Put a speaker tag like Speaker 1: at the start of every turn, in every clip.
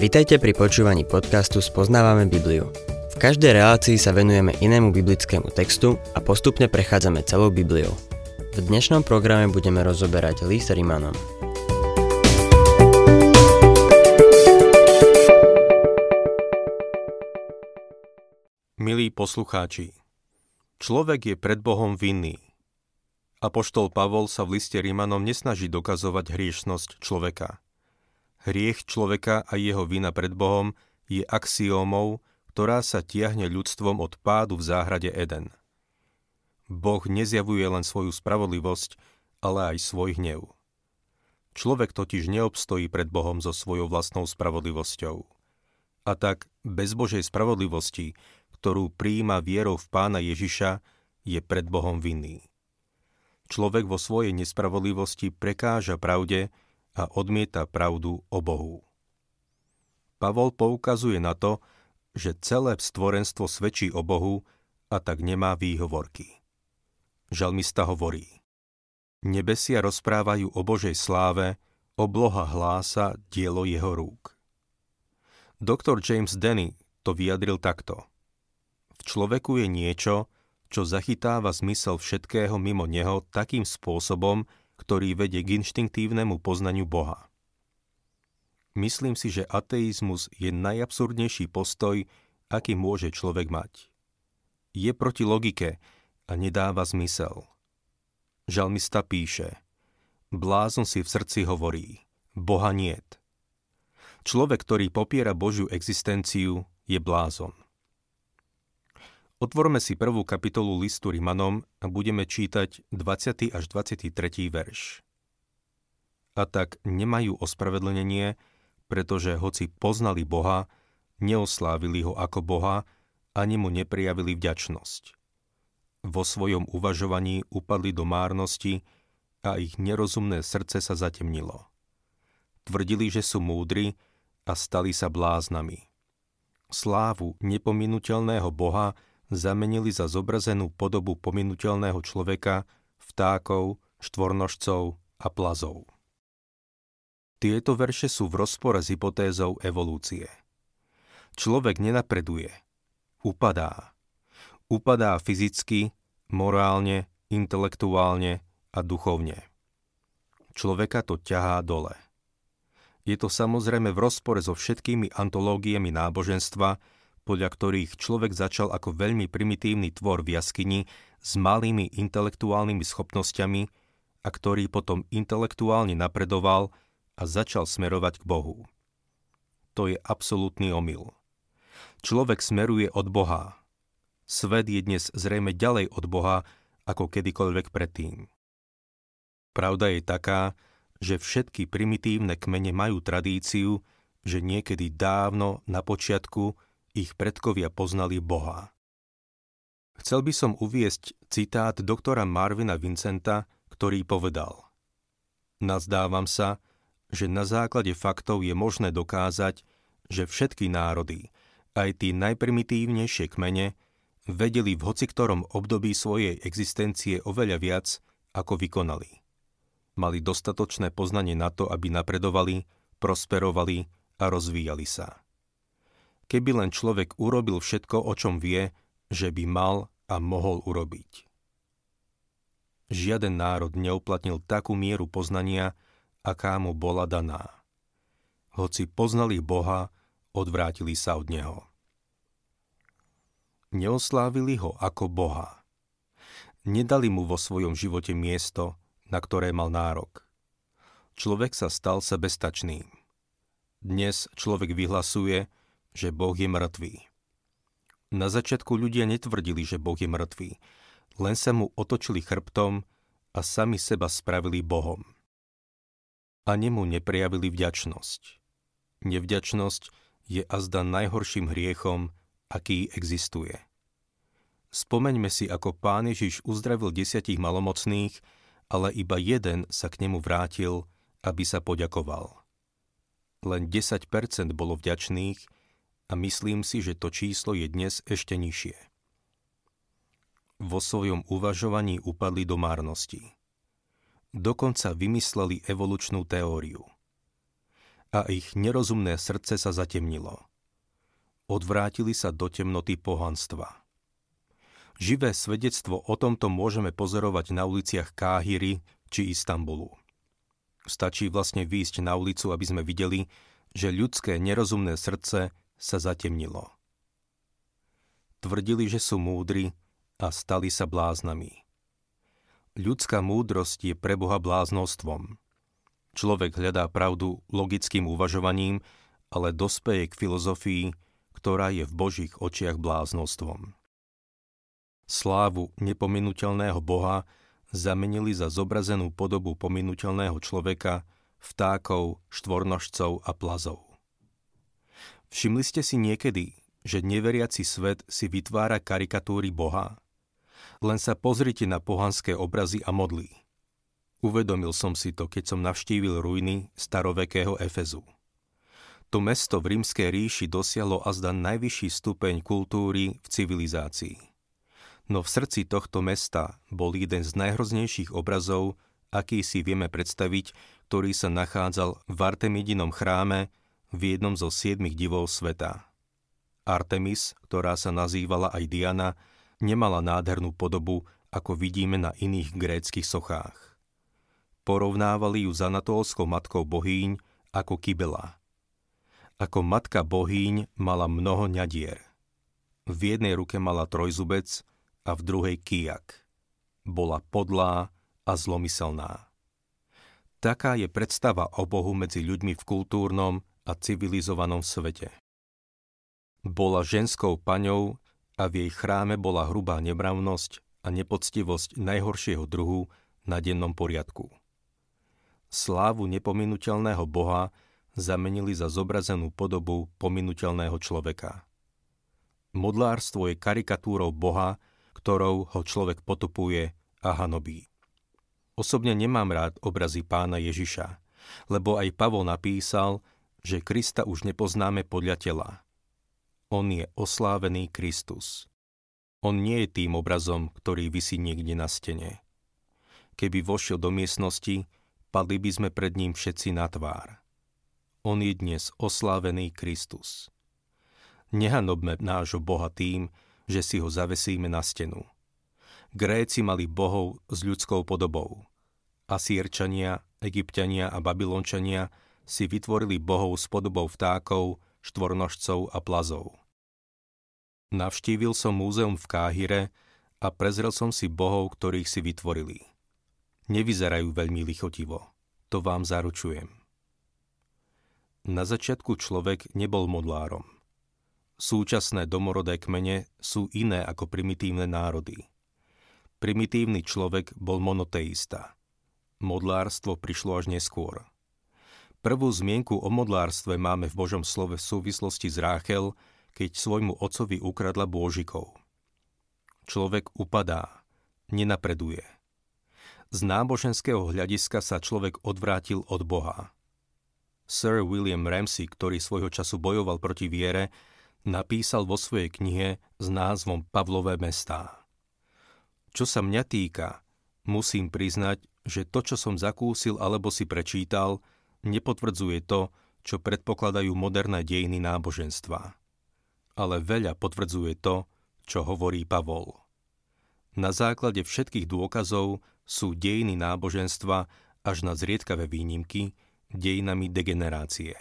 Speaker 1: Vitajte pri počúvaní podcastu Spoznávame Bibliu. V každej relácii sa venujeme inému biblickému textu a postupne prechádzame celou Bibliou. V dnešnom programe budeme rozoberať list Rimanom.
Speaker 2: Milí poslucháči, človek je pred Bohom vinný. Apoštol Pavol sa v liste Rímanom nesnaží dokazovať hriešnosť človeka. Hriech človeka a jeho vina pred Bohom je axiómou, ktorá sa tiahne ľudstvom od pádu v záhrade Eden. Boh nezjavuje len svoju spravodlivosť, ale aj svoj hnev. Človek totiž neobstojí pred Bohom so svojou vlastnou spravodlivosťou. A tak bez Božej spravodlivosti, ktorú prijíma vierou v pána Ježiša, je pred Bohom vinný. Človek vo svojej nespravodlivosti prekáža pravde a odmieta pravdu o Bohu. Pavol poukazuje na to, že celé stvorenstvo svedčí o Bohu a tak nemá výhovorky. Žalmista hovorí Nebesia rozprávajú o Božej sláve, obloha hlása dielo jeho rúk. Doktor James Denny to vyjadril takto. V človeku je niečo, čo zachytáva zmysel všetkého mimo neho takým spôsobom, ktorý vedie k inštinktívnemu poznaniu Boha. Myslím si, že ateizmus je najabsurdnejší postoj, aký môže človek mať. Je proti logike a nedáva zmysel. Žalmista píše, blázon si v srdci hovorí, Boha niet. Človek, ktorý popiera Božiu existenciu, je blázon. Otvorme si prvú kapitolu listu Rimanom a budeme čítať 20. až 23. verš. A tak nemajú ospravedlnenie, pretože hoci poznali Boha, neoslávili ho ako Boha, ani mu neprijavili vďačnosť. Vo svojom uvažovaní upadli do márnosti a ich nerozumné srdce sa zatemnilo. Tvrdili, že sú múdri a stali sa bláznami. Slávu nepominuteľného Boha zamenili za zobrazenú podobu pominuteľného človeka, vtákov, štvornožcov a plazov. Tieto verše sú v rozpore s hypotézou evolúcie. Človek nenapreduje, upadá. Upadá fyzicky, morálne, intelektuálne a duchovne. Človeka to ťahá dole. Je to samozrejme v rozpore so všetkými antológiami náboženstva, podľa ktorých človek začal ako veľmi primitívny tvor v jaskyni s malými intelektuálnymi schopnosťami a ktorý potom intelektuálne napredoval a začal smerovať k Bohu. To je absolútny omyl. Človek smeruje od Boha. Svet je dnes zrejme ďalej od Boha ako kedykoľvek predtým. Pravda je taká, že všetky primitívne kmene majú tradíciu, že niekedy dávno na počiatku ich predkovia poznali Boha. Chcel by som uviesť citát doktora Marvina Vincenta, ktorý povedal Nazdávam sa, že na základe faktov je možné dokázať, že všetky národy, aj tí najprimitívnejšie kmene, vedeli v hociktorom období svojej existencie oveľa viac, ako vykonali. Mali dostatočné poznanie na to, aby napredovali, prosperovali a rozvíjali sa keby len človek urobil všetko, o čom vie, že by mal a mohol urobiť. Žiaden národ neuplatnil takú mieru poznania, aká mu bola daná. Hoci poznali Boha, odvrátili sa od Neho. Neoslávili ho ako Boha. Nedali mu vo svojom živote miesto, na ktoré mal nárok. Človek sa stal sebestačným. Dnes človek vyhlasuje, že Boh je mŕtvý. Na začiatku ľudia netvrdili, že Boh je mŕtvý, len sa mu otočili chrbtom a sami seba spravili Bohom. A nemu neprejavili vďačnosť. Nevďačnosť je azda najhorším hriechom, aký existuje. Spomeňme si, ako pán Ježiš uzdravil desiatich malomocných, ale iba jeden sa k nemu vrátil, aby sa poďakoval. Len 10% bolo vďačných a myslím si, že to číslo je dnes ešte nižšie. Vo svojom uvažovaní upadli do márnosti. Dokonca vymysleli evolučnú teóriu. a ich nerozumné srdce sa zatemnilo. Odvrátili sa do temnoty pohanstva. Živé svedectvo o tomto môžeme pozorovať na uliciach Káhyry či Istanbulu. Stačí vlastne výjsť na ulicu, aby sme videli, že ľudské nerozumné srdce sa zatemnilo. Tvrdili, že sú múdri a stali sa bláznami. Ľudská múdrosť je pre Boha bláznostvom. Človek hľadá pravdu logickým uvažovaním, ale dospeje k filozofii, ktorá je v Božích očiach bláznostvom. Slávu nepominuteľného Boha zamenili za zobrazenú podobu pominuteľného človeka, vtákov, štvornožcov a plazov. Všimli ste si niekedy, že neveriaci svet si vytvára karikatúry Boha? Len sa pozrite na pohanské obrazy a modlí. Uvedomil som si to, keď som navštívil ruiny starovekého Efezu. To mesto v rímskej ríši dosiahlo azda najvyšší stupeň kultúry v civilizácii. No v srdci tohto mesta bol jeden z najhroznejších obrazov, aký si vieme predstaviť, ktorý sa nachádzal v Artemidinom chráme v jednom zo siedmých divov sveta. Artemis, ktorá sa nazývala aj Diana, nemala nádhernú podobu, ako vidíme na iných gréckých sochách. Porovnávali ju s anatolskou matkou bohýň ako kybela. Ako matka bohýň mala mnoho ňadier. V jednej ruke mala trojzubec, a v druhej kijak. Bola podlá a zlomyselná. Taká je predstava o Bohu medzi ľuďmi v kultúrnom a civilizovanom svete. Bola ženskou paňou a v jej chráme bola hrubá nemravnosť a nepoctivosť najhoršieho druhu na dennom poriadku. Slávu nepominuteľného Boha zamenili za zobrazenú podobu pominuteľného človeka. Modlárstvo je karikatúrou Boha, ktorou ho človek potupuje a hanobí. Osobne nemám rád obrazy pána Ježiša, lebo aj Pavol napísal, že Krista už nepoznáme podľa tela. On je oslávený Kristus. On nie je tým obrazom, ktorý vysí niekde na stene. Keby vošiel do miestnosti, padli by sme pred ním všetci na tvár. On je dnes oslávený Kristus. Nehanobme nášho Boha tým, že si ho zavesíme na stenu. Gréci mali bohov s ľudskou podobou. Asírčania, egyptiania a babylončania si vytvorili bohov s podobou vtákov, štvornožcov a plazov. Navštívil som múzeum v Káhire a prezrel som si bohov, ktorých si vytvorili. Nevyzerajú veľmi lichotivo, to vám zaručujem. Na začiatku človek nebol modlárom – Súčasné domorodé kmene sú iné ako primitívne národy. Primitívny človek bol monoteista. Modlárstvo prišlo až neskôr. Prvú zmienku o modlárstve máme v Božom slove v súvislosti s Ráchel, keď svojmu otcovi ukradla bôžikov. Človek upadá, nenapreduje. Z náboženského hľadiska sa človek odvrátil od Boha. Sir William Ramsey, ktorý svojho času bojoval proti viere, napísal vo svojej knihe s názvom Pavlové mestá. Čo sa mňa týka, musím priznať, že to, čo som zakúsil alebo si prečítal, nepotvrdzuje to, čo predpokladajú moderné dejiny náboženstva. Ale veľa potvrdzuje to, čo hovorí Pavol. Na základe všetkých dôkazov sú dejiny náboženstva až na zriedkavé výnimky dejinami degenerácie.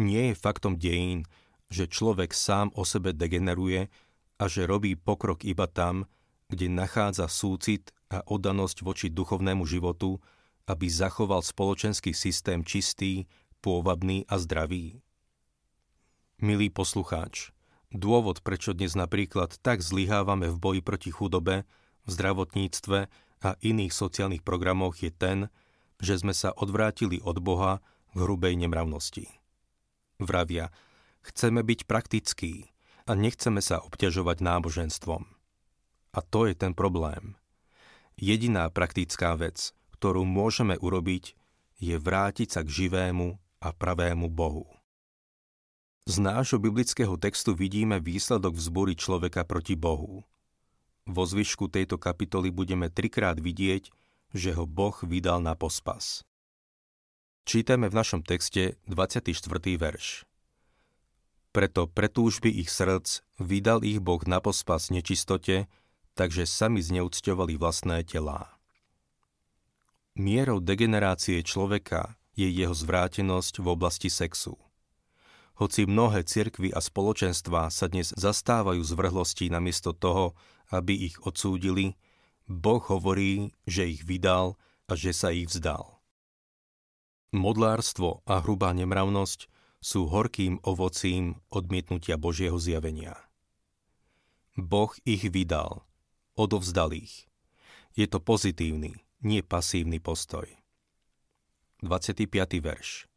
Speaker 2: Nie je faktom dejín, že človek sám o sebe degeneruje a že robí pokrok iba tam, kde nachádza súcit a oddanosť voči duchovnému životu, aby zachoval spoločenský systém čistý, pôvabný a zdravý? Milý poslucháč, dôvod, prečo dnes napríklad tak zlyhávame v boji proti chudobe, v zdravotníctve a iných sociálnych programoch je ten, že sme sa odvrátili od Boha k hrubej nemravnosti. Vravia, Chceme byť praktickí a nechceme sa obťažovať náboženstvom. A to je ten problém. Jediná praktická vec, ktorú môžeme urobiť, je vrátiť sa k živému a pravému Bohu. Z nášho biblického textu vidíme výsledok vzbory človeka proti Bohu. Vo zvyšku tejto kapitoly budeme trikrát vidieť, že ho Boh vydal na pospas. Čítame v našom texte 24. verš. Preto pre túžby ich srdc vydal ich Boh na pospas nečistote, takže sami zneúcťovali vlastné telá. Mierou degenerácie človeka je jeho zvrátenosť v oblasti sexu. Hoci mnohé cirkvy a spoločenstva sa dnes zastávajú zvrhlosti namiesto toho, aby ich odsúdili, Boh hovorí, že ich vydal a že sa ich vzdal. Modlárstvo a hrubá nemravnosť sú horkým ovocím odmietnutia Božieho zjavenia. Boh ich vydal, odovzdal ich. Je to pozitívny, nie pasívny postoj. 25. verš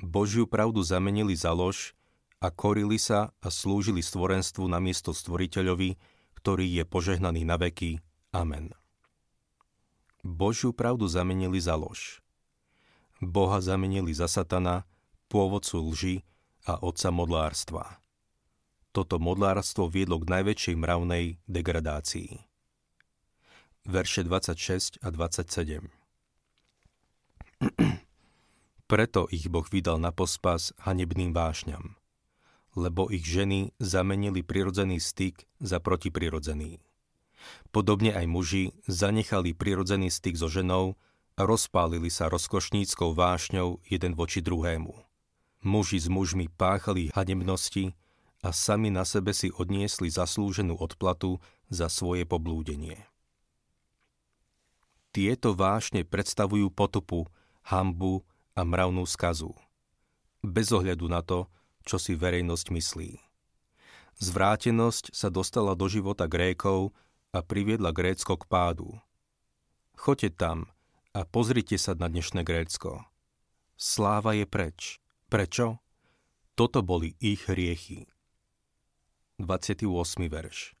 Speaker 2: Božiu pravdu zamenili za lož a korili sa a slúžili stvorenstvu namiesto stvoriteľovi, ktorý je požehnaný na veky. Amen. Božiu pravdu zamenili za lož. Boha zamenili za satana, pôvodcu lži a otca modlárstva. Toto modlárstvo viedlo k najväčšej mravnej degradácii. Verše 26 a 27 Preto ich Boh vydal na pospas hanebným vášňam, lebo ich ženy zamenili prirodzený styk za protiprirodzený. Podobne aj muži zanechali prirodzený styk so ženou a rozpálili sa rozkošníckou vášňou jeden voči druhému. Muži s mužmi páchali hanebnosti a sami na sebe si odniesli zaslúženú odplatu za svoje poblúdenie. Tieto vášne predstavujú potupu, hambu a mravnú skazu. Bez ohľadu na to, čo si verejnosť myslí. Zvrátenosť sa dostala do života Grékov a priviedla Grécko k pádu. Choďte tam a pozrite sa na dnešné Grécko. Sláva je preč. Prečo? Toto boli ich hriechy. 28. verš.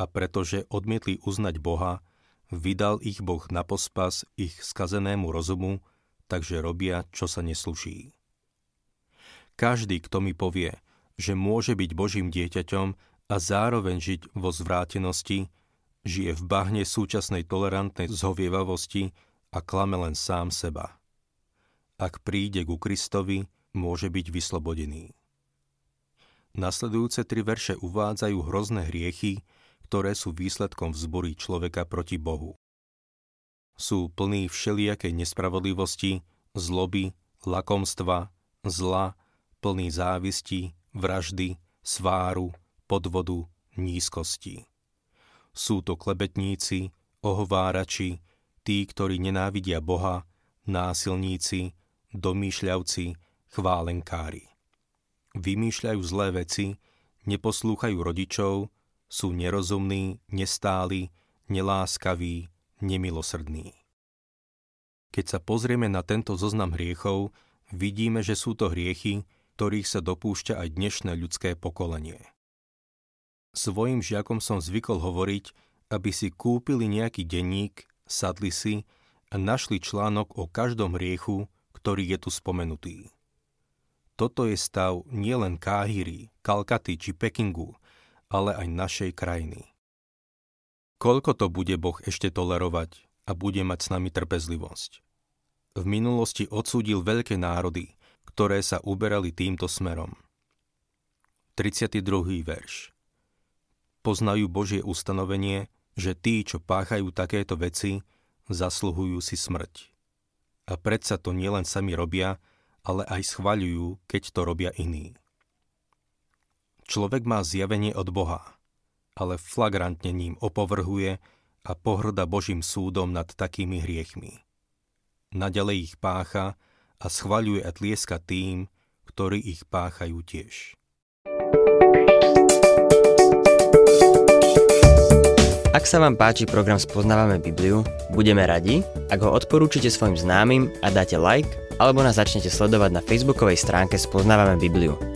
Speaker 2: A pretože odmietli uznať Boha, vydal ich Boh na pospas ich skazenému rozumu, takže robia, čo sa nesluší. Každý, kto mi povie, že môže byť Božím dieťaťom a zároveň žiť vo zvrátenosti, žije v bahne súčasnej tolerantnej zhovievavosti a klame len sám seba. Ak príde ku Kristovi, môže byť vyslobodený. Nasledujúce tri verše uvádzajú hrozné hriechy, ktoré sú výsledkom vzbory človeka proti Bohu. Sú plní všelijakej nespravodlivosti, zloby, lakomstva, zla, plný závisti, vraždy, sváru, podvodu, nízkosti. Sú to klebetníci, ohovárači, tí, ktorí nenávidia Boha, násilníci, domýšľavci, chválenkári. Vymýšľajú zlé veci, neposlúchajú rodičov, sú nerozumní, nestáli, neláskaví, nemilosrdní. Keď sa pozrieme na tento zoznam hriechov, vidíme, že sú to hriechy, ktorých sa dopúšťa aj dnešné ľudské pokolenie. Svojim žiakom som zvykol hovoriť, aby si kúpili nejaký denník sadli si a našli článok o každom riechu, ktorý je tu spomenutý. Toto je stav nielen Káhiry, Kalkaty či Pekingu, ale aj našej krajiny. Koľko to bude Boh ešte tolerovať a bude mať s nami trpezlivosť? V minulosti odsúdil veľké národy, ktoré sa uberali týmto smerom. 32. verš Poznajú Božie ustanovenie, že tí, čo páchajú takéto veci, zasluhujú si smrť. A predsa to nielen sami robia, ale aj schvaľujú, keď to robia iní. Človek má zjavenie od Boha, ale flagrantne ním opovrhuje a pohrda Božím súdom nad takými hriechmi. Naďalej ich pácha a schvaľuje a tlieska tým, ktorí ich páchajú tiež.
Speaker 1: Ak sa vám páči program Spoznávame Bibliu, budeme radi, ak ho odporúčite svojim známym a dáte like, alebo nás začnete sledovať na facebookovej stránke Spoznávame Bibliu.